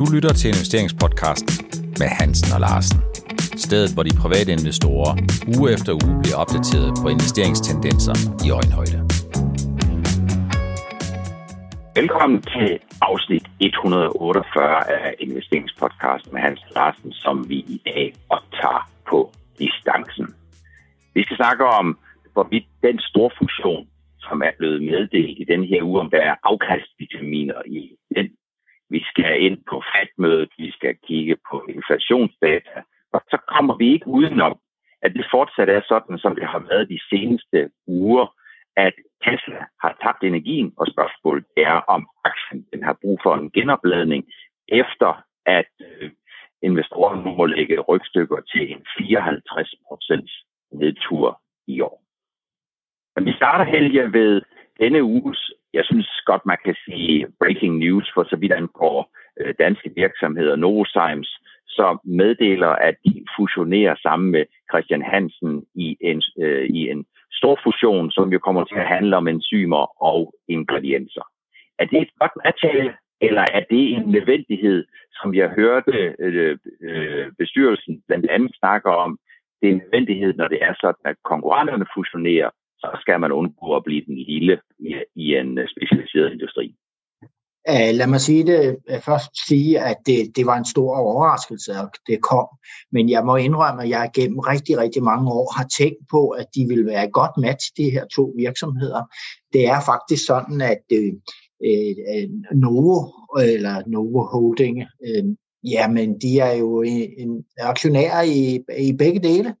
Du lytter til investeringspodcasten med Hansen og Larsen. Stedet, hvor de private investorer uge efter uge bliver opdateret på investeringstendenser i øjenhøjde. Velkommen til afsnit 148 af investeringspodcasten med Hans Larsen, som vi i dag optager på distancen. Vi skal snakke om, hvorvidt den store funktion, som er blevet meddelt i den her uge, om der er afkastvitaminer i den vi skal ind på fatmødet, vi skal kigge på inflationsdata, og så kommer vi ikke udenom, at det fortsat er sådan, som det har været de seneste uger, at Tesla har tabt energien, og spørgsmålet er, om aktien den har brug for en genopladning, efter at øh, investorerne nu må lægge rygstykker til en 54% nedtur i år. Men vi starter helge ved denne uges jeg synes godt, man kan sige breaking news for så vidt angår øh, danske virksomheder. Novozymes, så meddeler, at de fusionerer sammen med Christian Hansen i en, øh, i en stor fusion, som jo kommer til at handle om enzymer og ingredienser. Er det et godt materiale, eller er det en nødvendighed, som jeg hørte øh, øh, bestyrelsen blandt andet snakker om, det er en nødvendighed, når det er sådan, at konkurrenterne fusionerer, så skal man undgå at blive den lille i, en øh, specialiseret industri. Øh, lad mig sige det, øh, først sige, at det, det var en stor overraskelse, at det kom. Men jeg må indrømme, at jeg gennem rigtig, rigtig mange år har tænkt på, at de vil være et godt match, de her to virksomheder. Det er faktisk sådan, at øh, Novo, eller Novo Holding, øh, jamen de er jo en aktionær i, i begge dele.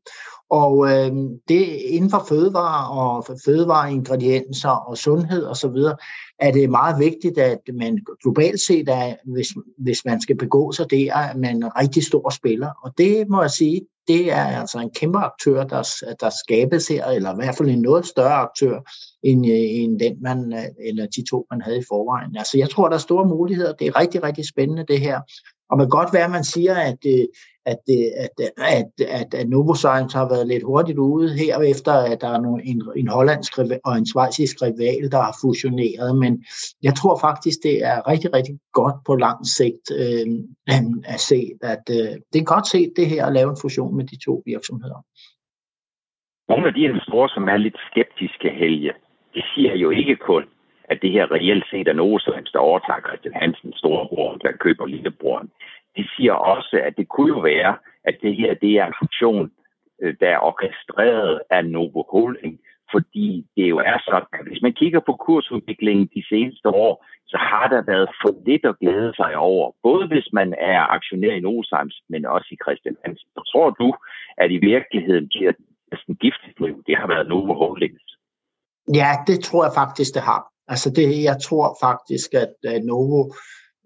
Og øh, det inden for fødevare og fødevareingredienser og sundhed osv., så er det meget vigtigt, at man globalt set, er, hvis, hvis man skal begå sig der, er man en rigtig stor spiller. Og det må jeg sige, det er altså en kæmpe aktør, der, der skabes her, eller i hvert fald en noget større aktør, end, øh, end den man, øh, eller de to, man havde i forvejen. Altså jeg tror, der er store muligheder. Det er rigtig, rigtig spændende det her. Og man kan godt være, at man siger, at, øh, at, at, at, at, at Novozymes har været lidt hurtigt ude her, efter at der er en, en hollandsk og en svejsisk rival, der har fusioneret. Men jeg tror faktisk, det er rigtig, rigtig godt på lang sigt øh, at se, at øh, det er godt set det her at lave en fusion med de to virksomheder. Nogle af de investorer, som er lidt skeptiske, Helge, de siger jo ikke kun, at det her reelt set er Novozymes, der overtager Christian Hansen, storebror, der køber lillebroren. De siger også, at det kunne jo være, at det her det er en funktion, øh, der er orkestreret af Novo Holding, fordi det jo er sådan, at hvis man kigger på kursudviklingen de seneste år, så har der været for lidt at glæde sig over, både hvis man er aktionær i Nosams, men også i Christian Hansen. Så tror du, at i virkeligheden bliver næsten giftigt det har været Novo Holdings? Ja, det tror jeg faktisk, det har. Altså det, jeg tror faktisk, at Novo,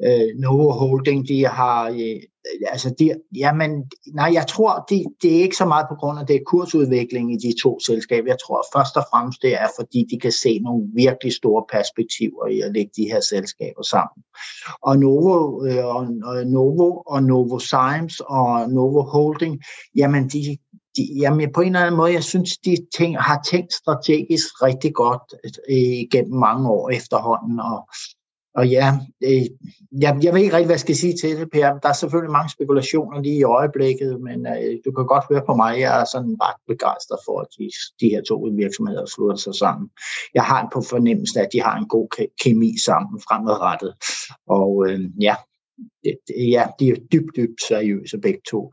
øh, Novo Holding, de har, øh, altså de, jamen, nej, jeg tror, de, det er ikke så meget på grund af det kursudvikling i de to selskaber. Jeg tror først og fremmest, det er, fordi de kan se nogle virkelig store perspektiver i at lægge de her selskaber sammen. Og Novo, øh, og, og Novo og Novo Science og Novo Holding, jamen de de, jamen på en eller anden måde, jeg synes, de ting, har tænkt strategisk rigtig godt øh, gennem mange år efterhånden. Og, og ja, øh, jeg, jeg ved ikke rigtig, hvad jeg skal sige til det, Per. Der er selvfølgelig mange spekulationer lige i øjeblikket, men øh, du kan godt høre på mig, jeg er sådan ret begejstret for, at de, de her to virksomheder slutter sig sammen. Jeg har en på fornemmelse, at de har en god kemi sammen fremadrettet. Og øh, ja, det, ja, de er dybt, dybt seriøse begge to.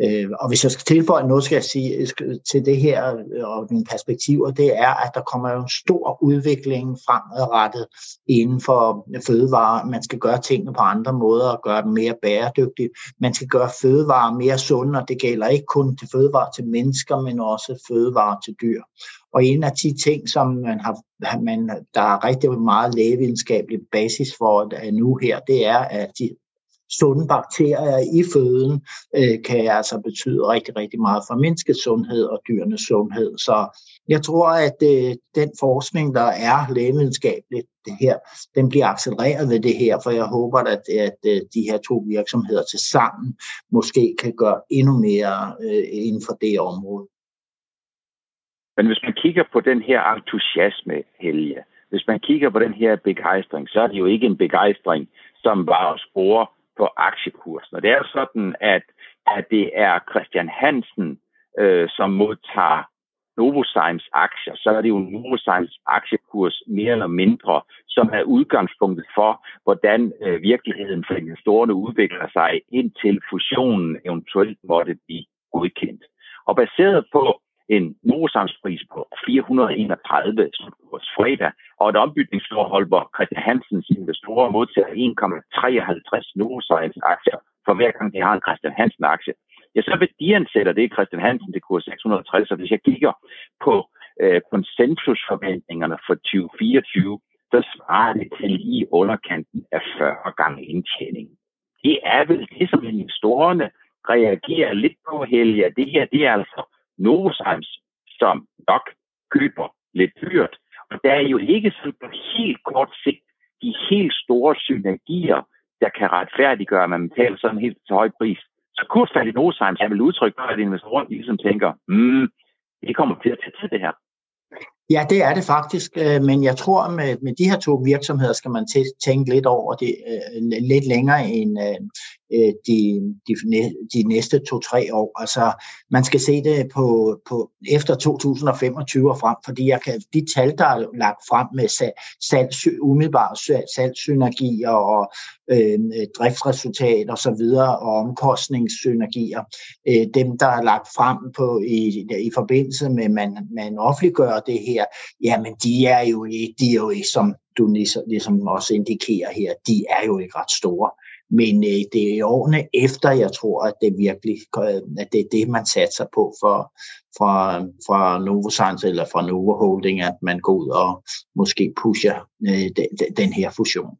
Øh, og hvis jeg skal tilføje noget, skal jeg sige øh, til det her øh, og mine perspektiver, det er, at der kommer en stor udvikling fremadrettet inden for fødevare. Man skal gøre tingene på andre måder og gøre dem mere bæredygtige. Man skal gøre fødevare mere sunde, og det gælder ikke kun til fødevare til mennesker, men også fødevare til dyr. Og en af de ting, som man har, man, der er rigtig meget lægevidenskabelig basis for øh, nu her, det er, at de sunde bakterier i føden øh, kan altså betyde rigtig, rigtig meget for menneskets sundhed og dyrenes sundhed. Så jeg tror, at øh, den forskning, der er lægevidenskabeligt det her, den bliver accelereret ved det her, for jeg håber, at, at, øh, de her to virksomheder til sammen måske kan gøre endnu mere øh, inden for det område. Men hvis man kigger på den her entusiasme, Helge, hvis man kigger på den her begejstring, så er det jo ikke en begejstring, som var at spore på aktiekursen. Og det er jo sådan, at, at det er Christian Hansen, øh, som modtager Novozymes aktier, så er det jo Novozymes aktiekurs mere eller mindre, som er udgangspunktet for, hvordan øh, virkeligheden for investorerne udvikler sig, indtil fusionen eventuelt måtte blive godkendt. Og baseret på en Novozymes pris på 431 hos fredag, og et ombytningsforhold, hvor Christian Hansens investorer modtager 1,53 Novozymes aktier for hver gang de har en Christian Hansen aktie, ja, så værdiansætter det Christian Hansen til kurs 660. Og hvis jeg kigger på øh, konsensusforventningerne for 2024, så svarer det til lige underkanten af 40 gange indtjening. Det er vel det, som investorerne reagerer lidt på, Helge. Det her, det er altså Novozymes, som nok køber lidt dyrt. Og der er jo ikke sådan på helt kort sigt de helt store synergier, der kan retfærdiggøre, at man betaler sådan en helt så høj pris. Så kursfald i Novozymes er vel udtryk for, at investorerne ligesom tænker, mm, det kommer til at tage tid det her. Ja, det er det faktisk, øh, men jeg tror, med, med de her to virksomheder skal man tænke lidt over det øh, lidt længere end øh, øh, de, de, de næste to-tre år. Altså, man skal se det på, på efter 2025 og frem, fordi jeg kan, de tal, der er lagt frem med salg, umiddelbare salgssynergier og øh, driftsresultat og så videre og omkostningssynergier, øh, dem, der er lagt frem på i, i forbindelse med, at man, man offentliggør det her, jamen de er jo ikke, de er jo ikke, som du ligesom, ligesom også indikerer her, de er jo ikke ret store. Men øh, det er årene efter, jeg tror, at det virkelig at det er det, man satser på for, fra, fra Novozymes eller fra Novo Holding, at man går ud og måske pusher øh, den, den her fusion.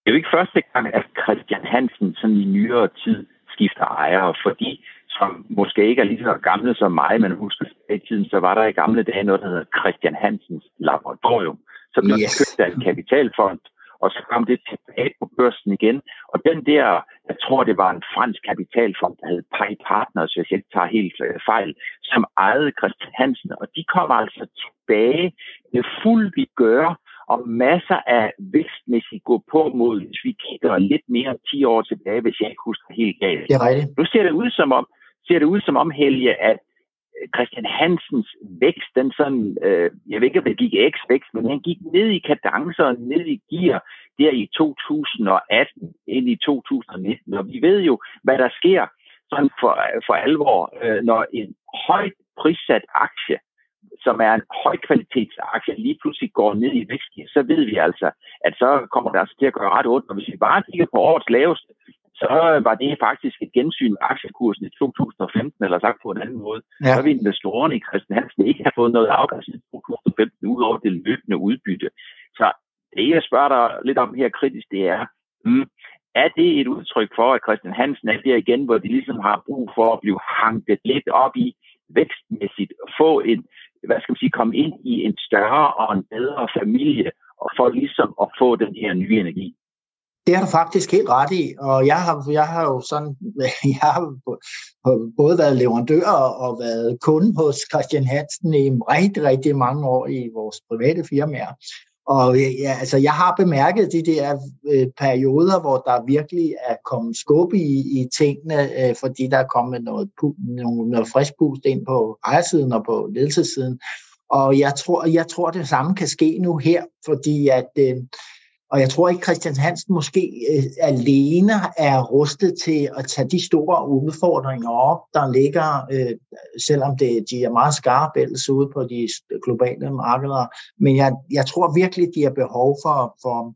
Det er jo ikke første gang, at Christian Hansen sådan i nyere tid skifter ejere, fordi som måske ikke er lige så gamle som mig, men husker i tiden, så var der i gamle dage noget, der hedder Christian Hansens Laboratorium, som blev yes. købt af en kapitalfond, og så kom det tilbage på børsen igen. Og den der, jeg tror, det var en fransk kapitalfond, der hed Pi Partners, hvis jeg ikke tager helt øh, fejl, som ejede Christian Hansen. Og de kom altså tilbage med fuld vigør og masser af vækstmæssigt gå på mod, hvis vi kigger lidt mere end 10 år tilbage, hvis jeg ikke husker helt galt. Det er rigtigt. Nu ser det ud som om, ser det ud som om, Helge, at Christian Hansens vækst, den sådan, øh, jeg ved ikke, om det gik x-vækst, men han gik ned i kadencer og ned i gear der i 2018 ind i 2019. Og vi ved jo, hvad der sker sådan for, for alvor, øh, når en højt prissat aktie, som er en højkvalitetsaktie, lige pludselig går ned i vækst, så ved vi altså, at så kommer det altså til at gøre ret ondt. Og hvis vi bare kigger på årets laveste, så var det faktisk et gensyn med aktiekursen i 2015, eller sagt på en anden måde. Ja. Så vil investorerne i Christian Hansen ikke have fået noget afkast i 2015, udover det løbende udbytte. Så det, jeg spørger dig lidt om her kritisk, det er, hmm, er det et udtryk for, at Christian Hansen er der igen, hvor de ligesom har brug for at blive hanket lidt op i vækstmæssigt, få en, hvad skal man sige, komme ind i en større og en bedre familie, og for ligesom at få den her nye energi? Det har du faktisk helt ret i, og jeg har, jeg har jo sådan, jeg har både været leverandør og været kunde hos Christian Hansen i rigtig, rigtig mange år i vores private firmaer. Og ja, altså, jeg har bemærket de der øh, perioder, hvor der virkelig er kommet skub i, i tingene, øh, fordi der er kommet noget, noget, noget frisk pust ind på ejersiden og på ledelsessiden. Og jeg tror, jeg tror, det samme kan ske nu her, fordi at øh, og jeg tror ikke, Christian Hansen måske øh, alene er rustet til at tage de store udfordringer op, der ligger, øh, selvom det, de er meget skarpe ellers ude på de globale markeder. Men jeg, jeg tror virkelig, de har behov for, for,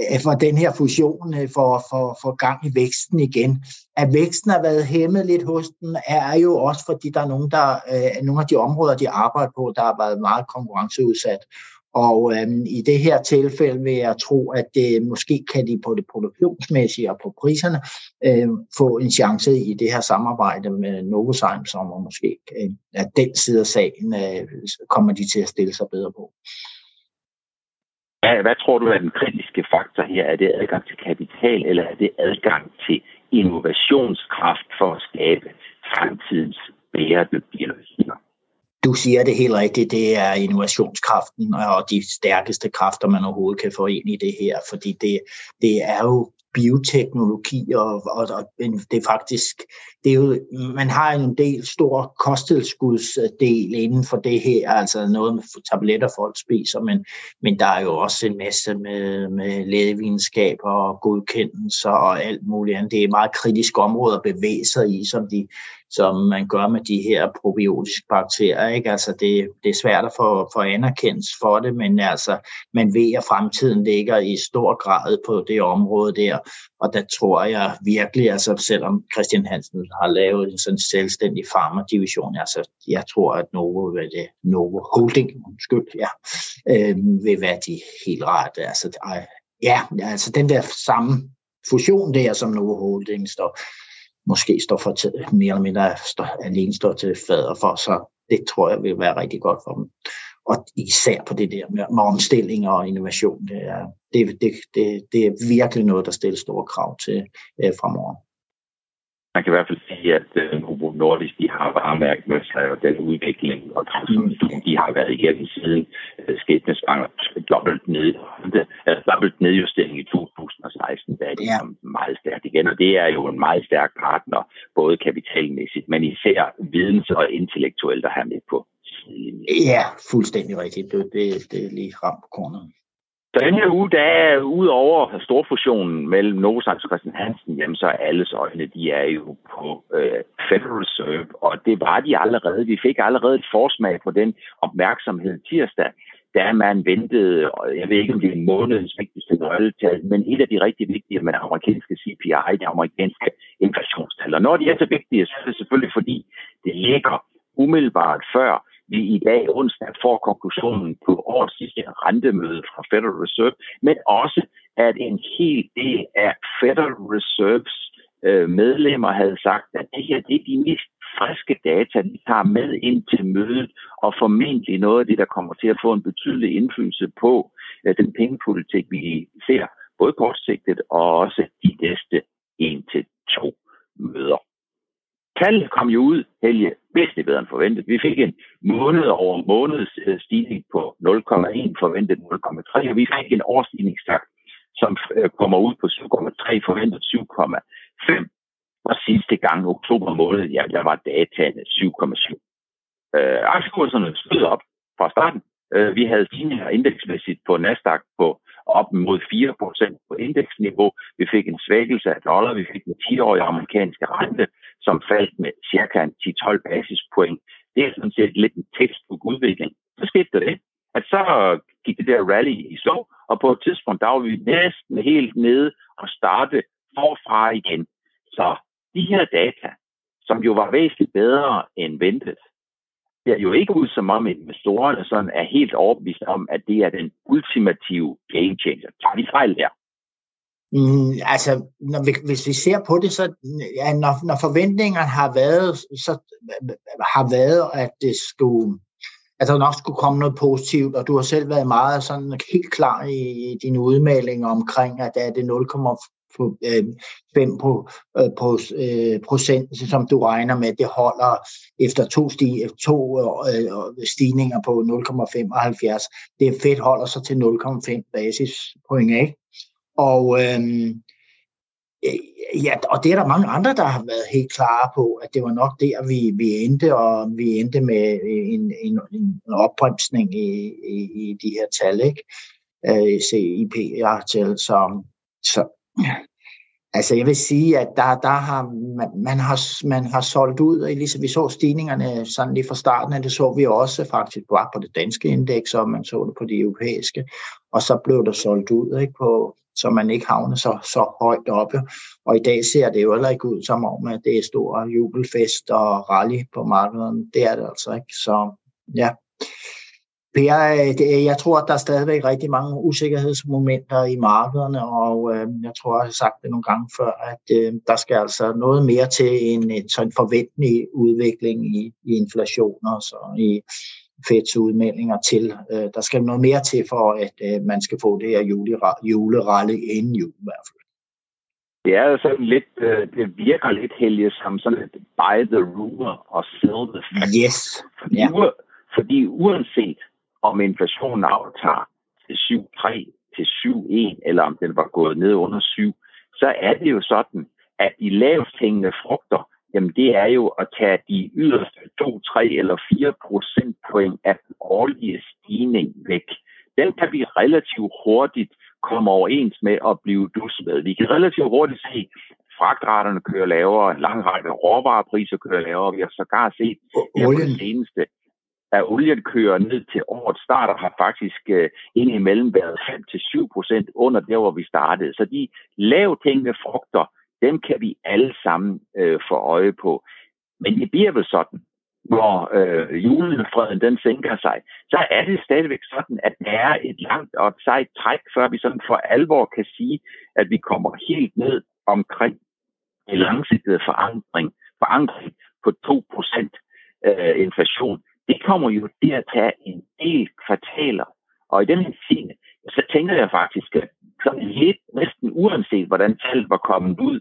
øh, for den her fusion, øh, for, for, for gang i væksten igen. At væksten har været hæmmet lidt hos dem, er jo også fordi, der er nogle, der, øh, nogle af de områder, de arbejder på, der har været meget konkurrenceudsat. Og øhm, i det her tilfælde vil jeg tro, at det, måske kan de på det produktionsmæssige og på priserne øh, få en chance i det her samarbejde med Novozymes, som måske øh, at den side af sagen øh, kommer de til at stille sig bedre på. Hvad, hvad tror du er den kritiske faktor her? Er det adgang til kapital, eller er det adgang til innovationskraft for at skabe fremtidens bæredygtige løsninger? Du siger det helt rigtigt, det er innovationskraften og de stærkeste kræfter, man overhovedet kan få ind i det her, fordi det, det er jo bioteknologi, og, og, og det er faktisk, det er jo, man har en del stor kosttilskudsdel inden for det her, altså noget med tabletter folk spiser, men, men der er jo også en masse med, med lægevidenskab og godkendelser og alt muligt andet. Det er et meget kritisk område at bevæge sig i, som de som man gør med de her probiotiske bakterier. Ikke? Altså det, det er svært at få, få anerkendt for det, men altså, man ved, at fremtiden ligger i stor grad på det område der, og der tror jeg virkelig, altså selvom Christian Hansen har lavet en sådan selvstændig farmadivision, altså jeg tror, at Novo, vil det, Novo Holding, undskyld, ja, øh, vil være de helt rette. Altså, ja, altså den der samme fusion der, som Novo Holding står, måske står for til, mere eller mindre står, alene står til fader for, så det tror jeg vil være rigtig godt for dem. Og især på det der med, med omstilling og innovation, det er, det, det, det, det er virkelig noget, der stiller store krav til øh, fremover man kan i hvert fald sige, at uh, Novo Nordisk de har varemærket med sig, og den udvikling og transformation, de har været igennem siden uh, skæbnesvanger dobbelt, ned, uh, dobbelt nedjustering i 2016, da er de ja. meget stærkt igen, og det er jo en meget stærk partner, både kapitalmæssigt, men især videns- og intellektuelt at have med på sidelinjen. Ja, fuldstændig rigtigt. Det, det, det er lige ramt på kornet. Denne den her uge, der er ud over storfusionen mellem Novozymes og Christian Hansen, jamen så er alles øjne, de er jo på øh, Federal Reserve, og det var de allerede. Vi fik allerede et forsmag på den opmærksomhed tirsdag, da man ventede, og jeg ved ikke, om det er månedens vigtigste nøgletal, men et af de rigtig vigtige med amerikanske CPI, det amerikanske inflationstal. Og når de er så vigtige, så er det selvfølgelig, fordi det ligger umiddelbart før vi i dag onsdag får konklusionen på årets sidste rentemøde fra Federal Reserve, men også at en hel del af Federal Reserves øh, medlemmer havde sagt, at det her det er de mest friske data, de tager med ind til mødet, og formentlig noget af det, der kommer til at få en betydelig indflydelse på øh, den pengepolitik, vi ser, både kortsigtet og også de næste en til to møder. Tallet kom jo ud, Helge, væsentligt bedre end forventet. Vi fik en måned over måneds stigning på 0,1, forventet 0,3, og vi fik en årsstigningstakt, som øh, kommer ud på 7,3, forventet 7,5. Og sidste gang, oktober måned, ja, der var dataene 7,7. Øh, aktiekurserne stod op fra starten. Øh, vi havde stigninger indeksmæssigt på Nasdaq på op mod 4% på indeksniveau. Vi fik en svækkelse af dollar, vi fik en 10-årige amerikanske rente, som faldt med cirka 10-12 basispoint. Det er sådan set lidt en textbook-udvikling. Så skete der det, at så gik det der rally i så, og på et tidspunkt, der var vi næsten helt nede og starte forfra igen. Så de her data, som jo var væsentligt bedre end ventet, ser jo ikke ud som om investorerne sådan er helt overbevist om, at det er den ultimative game changer. Tager de fejl der? Mm, altså, når vi, hvis vi ser på det, så ja, når, når forventningerne har været, så har været, at det skulle, at der nok skulle komme noget positivt, og du har selv været meget sådan helt klar i, i dine udmeldinger omkring, at er det 5 øh, på, øh, på øh, procent, som du regner med, det holder efter to, sti, to øh, stigninger på 0,75. Det er fedt holder sig til 0,5 basispoint, ikke? Og øhm, øh, ja, og det er der mange andre, der har været helt klare på, at det var nok der, vi, vi endte, og vi endte med øh, en, en, en opbremsning i, i, i de her tal, ikke? Øh, CIP-tal, så, så Altså jeg vil sige, at der, der har, man, man, har, man har solgt ud, og ligesom vi så stigningerne sådan lige fra starten, og det så vi også faktisk bare på det danske indeks, og man så det på det europæiske, og så blev der solgt ud, ikke, på, så man ikke havner så, så højt oppe. Og i dag ser det jo heller ikke ud som om, at det er stor jubelfest og rally på markedet. Det er det altså ikke. Så ja. Per, øh, jeg tror, at der er stadigvæk rigtig mange usikkerhedsmomenter i markederne, og øh, jeg tror, jeg har sagt det nogle gange før, at øh, der skal altså noget mere til en, en sådan forventelig udvikling i, i inflation og så i Feds udmeldinger til. Øh, der skal noget mere til for, at øh, man skal få det her juleralle inden jul i hvert fald. Det er sådan lidt, øh, det virker lidt helge som sådan et buy the rumor og sell the fact. Yes. Fordi, ja. fordi uanset om inflationen aftager til 7,3 til 7,1, eller om den var gået ned under 7, så er det jo sådan, at de lavest hængende frugter, jamen det er jo at tage de yderste 2, 3 eller 4 procentpoint af den årlige stigning væk. Den kan vi relativt hurtigt komme overens med at blive dus med. Vi kan relativt hurtigt se, fragtraterne kører lavere, en lang række råvarepriser kører lavere. Vi har sågar set her på det seneste, at olien kører ned til årets start og har faktisk øh, indimellem været 5-7% under der, hvor vi startede. Så de lavtænkende frugter, dem kan vi alle sammen øh, få øje på. Men det bliver vel sådan, når øh, julefreden den sænker sig, så er det stadigvæk sådan, at der er et langt og et sejt træk, før vi sådan for alvor kan sige, at vi kommer helt ned omkring en langsigtet forandring, forandring på 2% øh, inflation. Det kommer jo til at tage en del kvartaler. Og i den her scene, så tænker jeg faktisk, at sådan lidt næsten uanset, hvordan tallet var kommet ud,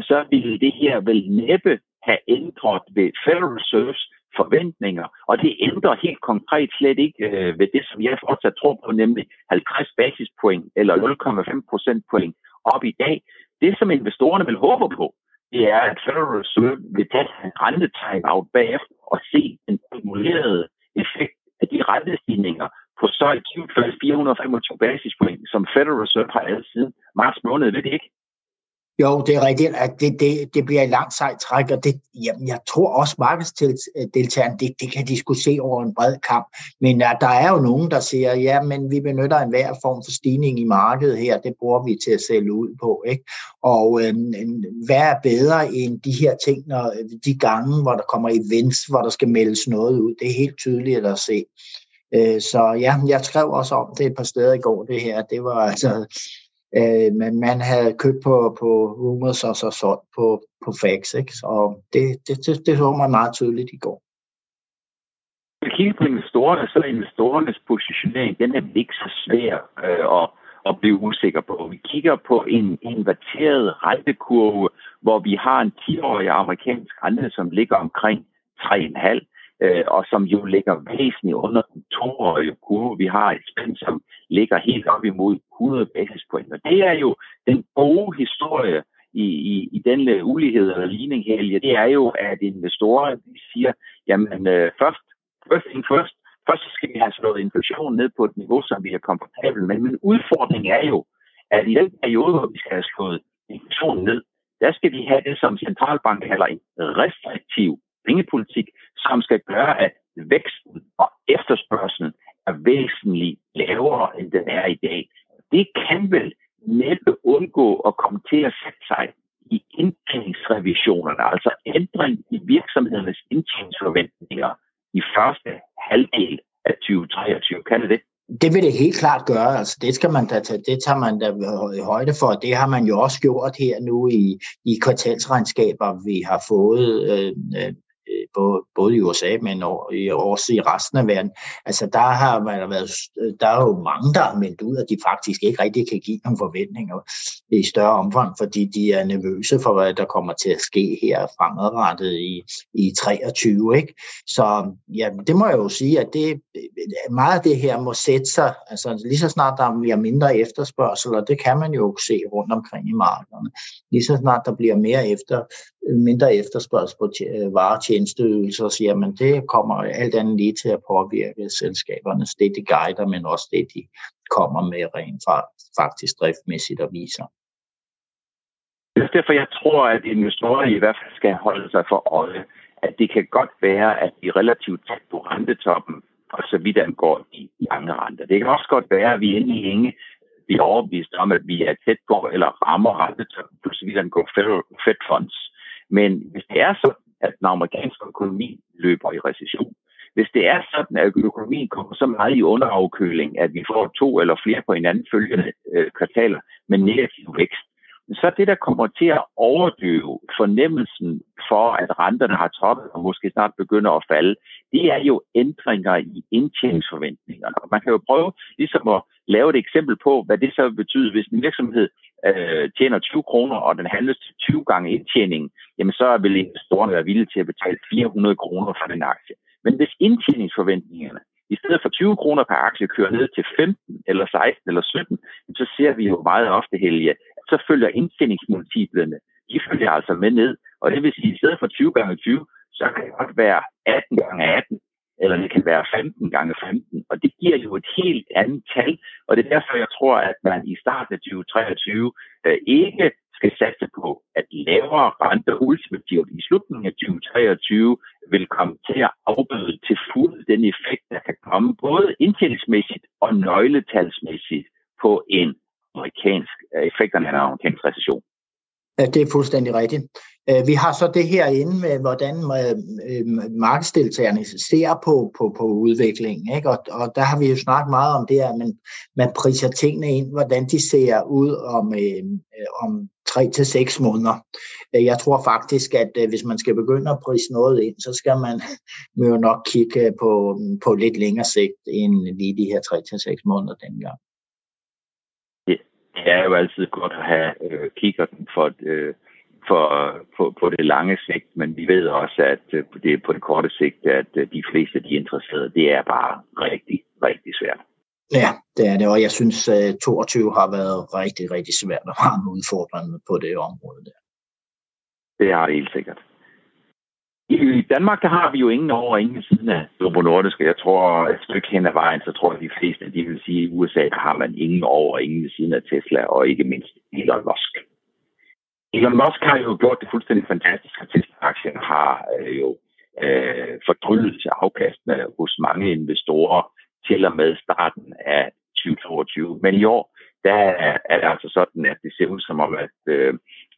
så ville det her vel næppe have ændret ved Federal Reserves forventninger, og det ændrer helt konkret slet ikke øh, ved det, som jeg fortsat tror på, nemlig 50 basispoint eller 0,5 procentpoint op i dag. Det, som investorerne vil håbe på, det er, at Federal Reserve vil tage en rentetegn out bagefter og se den kumulerede effekt af de rentestigninger på så i 425 basispoint, som Federal Reserve har lavet siden marts måned, ved det ikke? Jo, det er rigtigt, at det, det, det bliver et langt sejt træk, og det, jamen, jeg tror også, markedsdeltagerne, det, det kan de skulle se over en bred kamp. Men ja, der er jo nogen, der siger, ja, men vi benytter en hver form for stigning i markedet her, det bruger vi til at sælge ud på. Ikke? Og øh, hvad er bedre end de her ting, når de gange, hvor der kommer events, hvor der skal meldes noget ud, det er helt tydeligt at se. Øh, så ja, jeg skrev også om det et par steder i går, det her. Det var altså Øh, men man havde købt på, på rumors og så solgt på, på fax. Ikke? Så det, det, det, det så man meget tydeligt i går. Hvis kigger på investorerne, så er investorernes positionering, den er ikke så svær øh, at, at blive usikker på. Vi kigger på en inverteret rentekurve, hvor vi har en 10-årig amerikansk rente, som ligger omkring 3,5 øh, og som jo ligger væsentligt under den toårige kurve. Vi har et spænd, som ligger helt op imod 100 basispoint. Og det er jo den gode historie i, i, i den øh, ulighed eller ligning her, det er jo, at investorer siger, jamen øh, først, first thing first, først skal vi have slået inflationen ned på et niveau, som vi er komfortabel med. Men udfordringen er jo, at i den periode, hvor vi skal have slået inflationen ned, der skal vi have det, som centralbanken kalder en restriktiv pengepolitik, som skal gøre, at væksten og efterspørgselen er væsentligt lavere, end den er i dag. Det kan vel næppe undgå at komme til at sætte sig i indtjeningsrevisionerne, altså ændring i virksomhedernes indtjeningsforventninger i første halvdel af 2023. Kan det det? Det vil det helt klart gøre. Altså, det, skal man da tage, det tager man da i højde for. Det har man jo også gjort her nu i, i kvartalsregnskaber, vi har fået øh, øh både, både i USA, men også i resten af verden. Altså der har man været, der er jo mange, der har meldt ud, at de faktisk ikke rigtig kan give nogle forventninger i større omfang, fordi de er nervøse for, hvad der kommer til at ske her fremadrettet i, i 23. Ikke? Så ja, det må jeg jo sige, at det, meget af det her må sætte sig, altså lige så snart der bliver mindre efterspørgsel, og det kan man jo se rundt omkring i markederne, lige så snart der bliver mere efter, mindre efterspørgsel på varetjeneste, tjenesteydelser, så siger man, det kommer alt andet lige til at påvirke selskabernes, det de guider, men også det de kommer med rent faktisk driftmæssigt og viser. Det er derfor, jeg tror, at investorer i hvert fald skal holde sig for øje, at det kan godt være, at de er relativt tæt på rentetoppen, og så vidt angår de lange renter. Det kan også godt være, at vi endelig ingen vi er overbevist om, at vi er tæt på eller rammer rentetoppen, for så vidt angår Fed Funds. Men hvis det er sådan, at den amerikanske økonomi løber i recession, hvis det er sådan, at økonomien kommer så meget i underafkøling, at vi får to eller flere på hinanden følgende øh, kvartaler med negativ vækst, så er det, der kommer til at overdøve fornemmelsen for, at renterne har toppet og måske snart begynder at falde, det er jo ændringer i indtjeningsforventningerne. Og man kan jo prøve ligesom at lave et eksempel på, hvad det så vil betyde, hvis en virksomhed øh, tjener 20 kroner, og den handles til 20 gange indtjeningen, jamen så vil investorerne være villige til at betale 400 kroner for den aktie. Men hvis indtjeningsforventningerne i stedet for 20 kroner per aktie kører ned til 15 eller 16 eller 17, så ser vi jo meget ofte, Helge, så følger indstillingsmultiplerne, de følger altså med ned. Og det vil sige, at i stedet for 20 gange 20, så kan det godt være 18 gange 18, eller det kan være 15 gange 15. Og det giver jo et helt andet tal. Og det er derfor, jeg tror, at man i starten af 2023 øh, ikke skal satse på, at lavere rente ultimativt i slutningen af 2023 vil komme til at afbøde til fuld den effekt, der kan komme både indtjeningsmæssigt og nøgletalsmæssigt på en amerikansk, øh, effekterne af en amerikansk recession. Det er fuldstændig rigtigt. Øh, vi har så det her inde med, hvordan øh, markedsdeltagerne ser på, på, på udviklingen. Ikke? Og, og der har vi jo snakket meget om det, at man, man priser tingene ind, hvordan de ser ud om, øh, om 3 til seks måneder. Jeg tror faktisk, at hvis man skal begynde at prise noget ind, så skal man jo nok kigge på, på lidt længere sigt end lige de her 3 til seks måneder dengang. Det er jo altid godt at have øh, kikkerten for, øh, for, på, på det lange sigt, men vi ved også, at øh, det er på det korte sigt, at øh, de fleste af de interesserede, det er bare rigtig, rigtig svært. Ja, det er det, og jeg synes, at 22 har været rigtig, rigtig svært og meget udfordrende på det område der. Det har det helt sikkert. I Danmark, der har vi jo ingen over og ingen ved siden af Novo Nordisk, jeg tror, et stykke hen ad vejen, så tror jeg, de fleste, de vil sige, at i USA, der har man ingen over og ingen ved siden af Tesla, og ikke mindst Elon Musk. Elon Musk har jo gjort det fuldstændig fantastisk, at Tesla-aktien har øh, jo øh, fordryllet til afkastene hos mange investorer til og med starten af 2022. Men i år, der er det altså sådan, at det ser ud som om, at øh,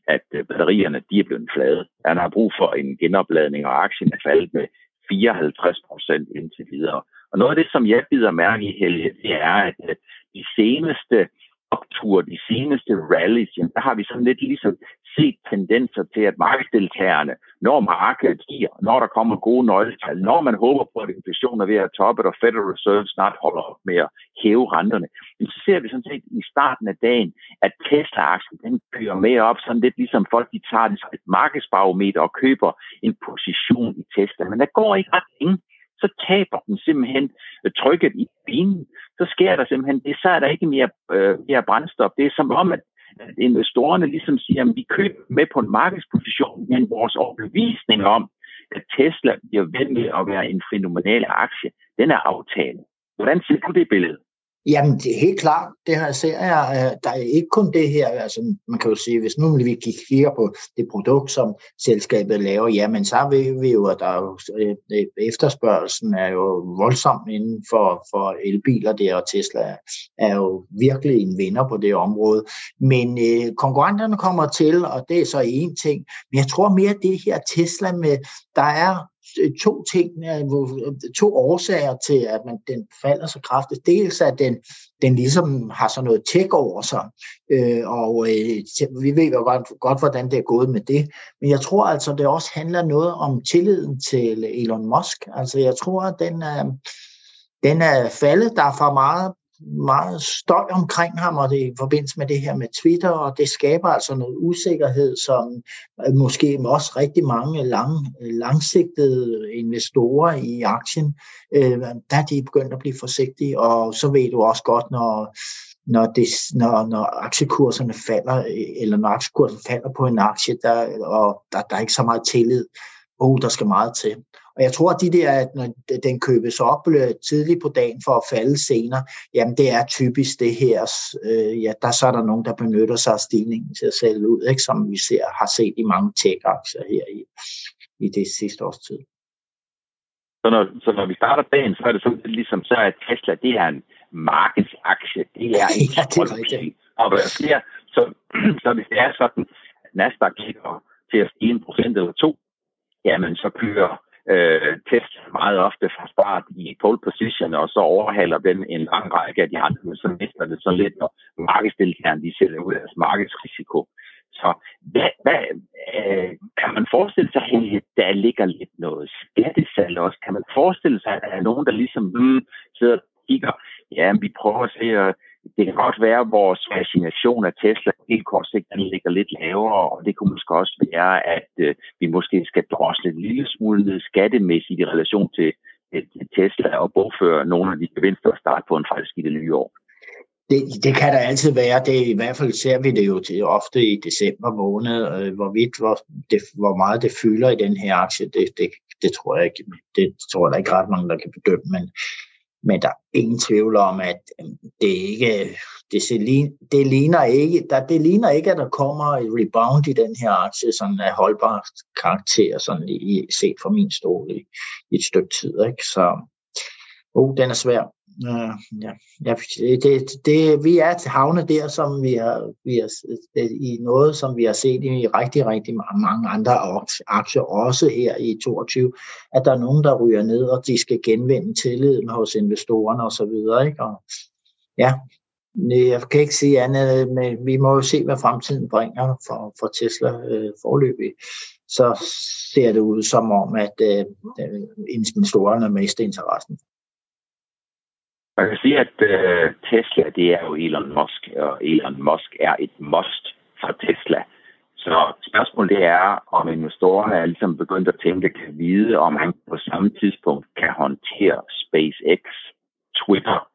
at øh, batterierne de er blevet flade. Han har brug for en genopladning, og aktien er faldet med 54 procent indtil videre. Og noget af det, som jeg bider mærke i, Helge, det er, at de seneste optur, de seneste rallies, jamen, der har vi sådan lidt ligesom set tendenser til, at markedsdeltagerne, når markedet stiger, når der kommer gode nøgletal, når man håber på, at inflationen er ved at toppe, og Federal Reserve snart holder op med at hæve renterne, så ser vi sådan set i starten af dagen, at Tesla-aktien den kører mere op, sådan lidt ligesom folk, de tager det som et markedsbarometer og køber en position i Tesla. Men der går ikke ret længe, så taber den simpelthen øh, trykket i benen. Så sker der simpelthen, det så er der ikke mere, øh, mere brændstof. Det er som om, at at investorerne ligesom siger, at vi køber med på en markedsposition, men vores overbevisning om, at Tesla bliver ved med at være en fænomenal aktie, den er aftalt. Hvordan ser du det billede? Jamen, det er helt klart. Det her ser jeg. Øh, der er ikke kun det her. Altså, man kan jo sige, hvis nu vi kigger på det produkt, som selskabet laver, jamen, så ved vi jo, at der er jo, øh, øh, efterspørgelsen er jo voldsom inden for, for elbiler der, og Tesla er jo virkelig en vinder på det område. Men øh, konkurrenterne kommer til, og det er så en ting. Men jeg tror mere, det her Tesla med, der er Øh, to ting, øh, øh, to årsager til, at man, den falder så kraftigt. Dels at den, den ligesom har sådan noget tjek over sig, øh, og øh, vi ved jo godt, godt, hvordan det er gået med det. Men jeg tror altså, det også handler noget om tilliden til Elon Musk. Altså jeg tror, at den er, den er faldet. Der er for meget meget støj omkring ham, og det i forbindelse med det her med Twitter, og det skaber altså noget usikkerhed, som øh, måske også rigtig mange lang, langsigtede investorer i aktien, øh, der er de begyndt at blive forsigtige, og så ved du også godt, når når, det, når, når aktiekurserne falder, eller når aktiekursen falder på en aktie, der, og der, der er ikke så meget tillid, oh, der skal meget til. Og jeg tror, at de der, at når den købes op øh, tidligt på dagen for at falde senere, jamen det er typisk det her, øh, ja, der så er der nogen, der benytter sig af stigningen til at sælge ud, ikke, som vi ser, har set i mange tech-aktier her i, i det sidste års tid. Så når, så når vi starter dagen, så er det sådan ligesom, så er Tesla, det er en markedsaktie, det er en ja, det er rigtigt. Og hvad sker, så, så hvis det er sådan, at Nasdaq ligger til at stige en procent eller to, jamen så kører øh, test meget ofte fra start i pole position, og så overhaler den en lang række af de andre, men så mister det så lidt, når markedsdeltagerne de sætter ud af deres markedsrisiko. Så hvad, hvad, øh, kan man forestille sig, at der ligger lidt noget skattesal også? Kan man forestille sig, at der er nogen, der ligesom hmm, sidder og kigger, ja, vi prøver at se det kan godt være, at vores fascination af Tesla helt kort sigt den ligger lidt lavere, og det kunne måske også være, at øh, vi måske skal drosle en lille smule ned skattemæssigt i relation til, til Tesla og bogføre nogle af de gevinster og starte på en faktisk i det nye år. Det, det kan der altid være. Det, I hvert fald ser vi det jo til ofte i december måned, øh, hvorvidt hvor, det, hvor meget det fylder i den her aktie. Det, det, det tror jeg ikke, det tror jeg ikke ret mange, der kan bedømme, men, men der er ingen tvivl om, at øhm, det ikke, det, det, ligner ikke, der, det ligner ikke, at der kommer et rebound i den her aktie, sådan af holdbar karakter, sådan i, set fra min stol i, i et stykke tid. Ikke? Så oh, den er svær øh, ja, ja, det, det, vi er til havne der, som vi har, vi er øh, i noget, som vi har set i rigtig, rigtig mange andre aktier, også her i 22, at der er nogen, der ryger ned, og de skal genvinde tilliden hos investorerne osv. Ikke? Og, ja, jeg kan ikke sige andet, men vi må jo se, hvad fremtiden bringer for, for Tesla øh, forløbig. Så ser det ud som om, at øh, øh investorerne mister interessen. Man kan sige, at øh, Tesla, det er jo Elon Musk, og Elon Musk er et must for Tesla. Så spørgsmålet er, om investorerne er ligesom begyndt at tænke, kan vide, om han på samme tidspunkt kan håndtere SpaceX, Twitter,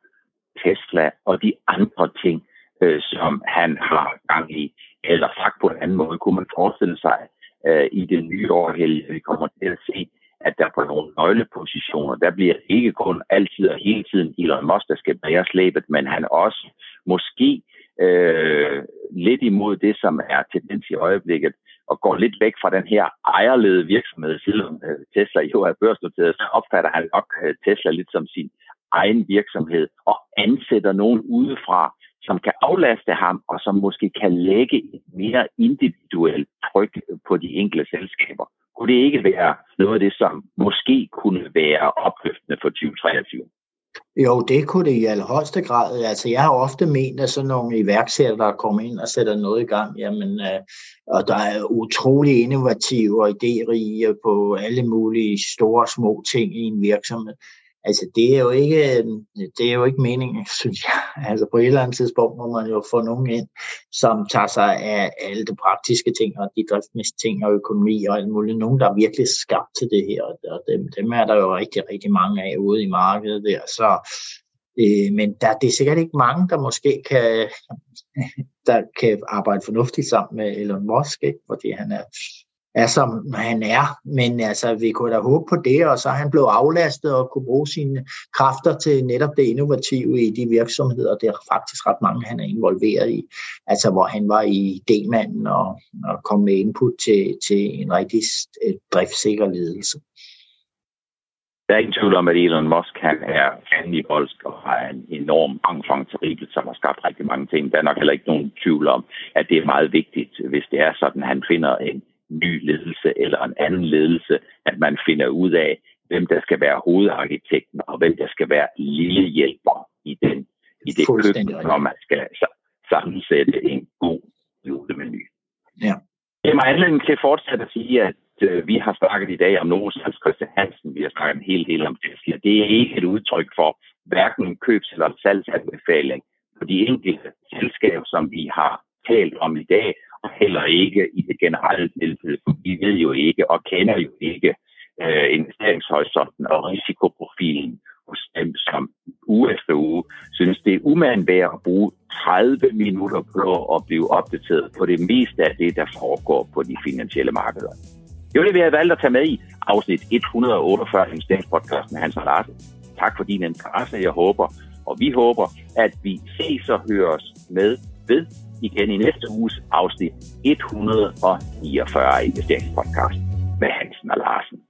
Tesla og de andre ting, øh, som han har gang i. Eller sagt på en anden måde, kunne man forestille sig øh, i det nye år, vi kommer til at se at der på nogle nøglepositioner, der bliver ikke kun altid og hele tiden Elon Musk, der skal bære slæbet, men han også måske øh, lidt imod det, som er tendens i øjeblikket, og går lidt væk fra den her ejerledede virksomhed, selvom øh, Tesla jo er børsnoteret, så opfatter han nok øh, Tesla lidt som sin egen virksomhed, og ansætter nogen udefra, som kan aflaste ham, og som måske kan lægge et mere individuelt tryk på de enkelte selskaber. Kunne det ikke være noget af det, som måske kunne være opløftende for 2023? Jo, det kunne det i allerhøjeste grad. Altså, jeg har ofte ment, at sådan nogle iværksættere, der kommer ind og sætter noget i gang, jamen, øh, og der er utrolig innovative og idérige på alle mulige store og små ting i en virksomhed. Altså, det er jo ikke, øh, det er jo ikke meningen, synes jeg. Altså, på et eller andet tidspunkt må man jo få nogen ind, som tager sig af alle de praktiske ting, og de driftsmæssige ting, og økonomi og alt muligt. Nogen, der er virkelig skabt til det her, og dem, dem er der jo rigtig, rigtig mange af ude i markedet der. Så, øh, men der, det er sikkert ikke mange, der måske kan, der kan arbejde fornuftigt sammen med Elon Musk, ikke? fordi han er er, som han er. Men altså, vi kunne da håbe på det, og så er han blevet aflastet og kunne bruge sine kræfter til netop det innovative i de virksomheder. Det er faktisk ret mange, han er involveret i. Altså, hvor han var i D-manden og, og kom med input til, til en rigtig driftsikker ledelse. Der er ingen tvivl om, at Elon Musk han er fan i bolsk og har en enorm enfant terrible, som har skabt rigtig mange ting. Der er nok heller ikke nogen tvivl om, at det er meget vigtigt, hvis det er sådan, at han finder en ny ledelse eller en anden ledelse, at man finder ud af, hvem der skal være hovedarkitekten, og hvem der skal være lille hjælper i, den, i det køkken, når man skal sammensætte en god julemenu. Ja. Det er mig anledning til at fortsætte at sige, at øh, vi har snakket i dag om Hans Christian Hansen, vi har snakket en hel del om Tesla. Det er ikke et udtryk for hverken købs- eller salgsanbefaling for de enkelte selskaber, som vi har talt om i dag, og heller ikke i det generelle tilfælde, for vi ved jo ikke og kender jo ikke øh, investeringshorisonten og risikoprofilen hos dem, som uge efter uge synes, det er umandt værd at bruge 30 minutter på at blive opdateret på det meste af det, der foregår på de finansielle markeder. Det var det, vi havde valgt at tage med i afsnit 148 investeringspodcast med Hans Larsen. Tak for din interesse. Jeg håber, og vi håber, at vi ses og høres med ved igen i næste uges afsnit 149 investeringspodcast med Hansen og Larsen.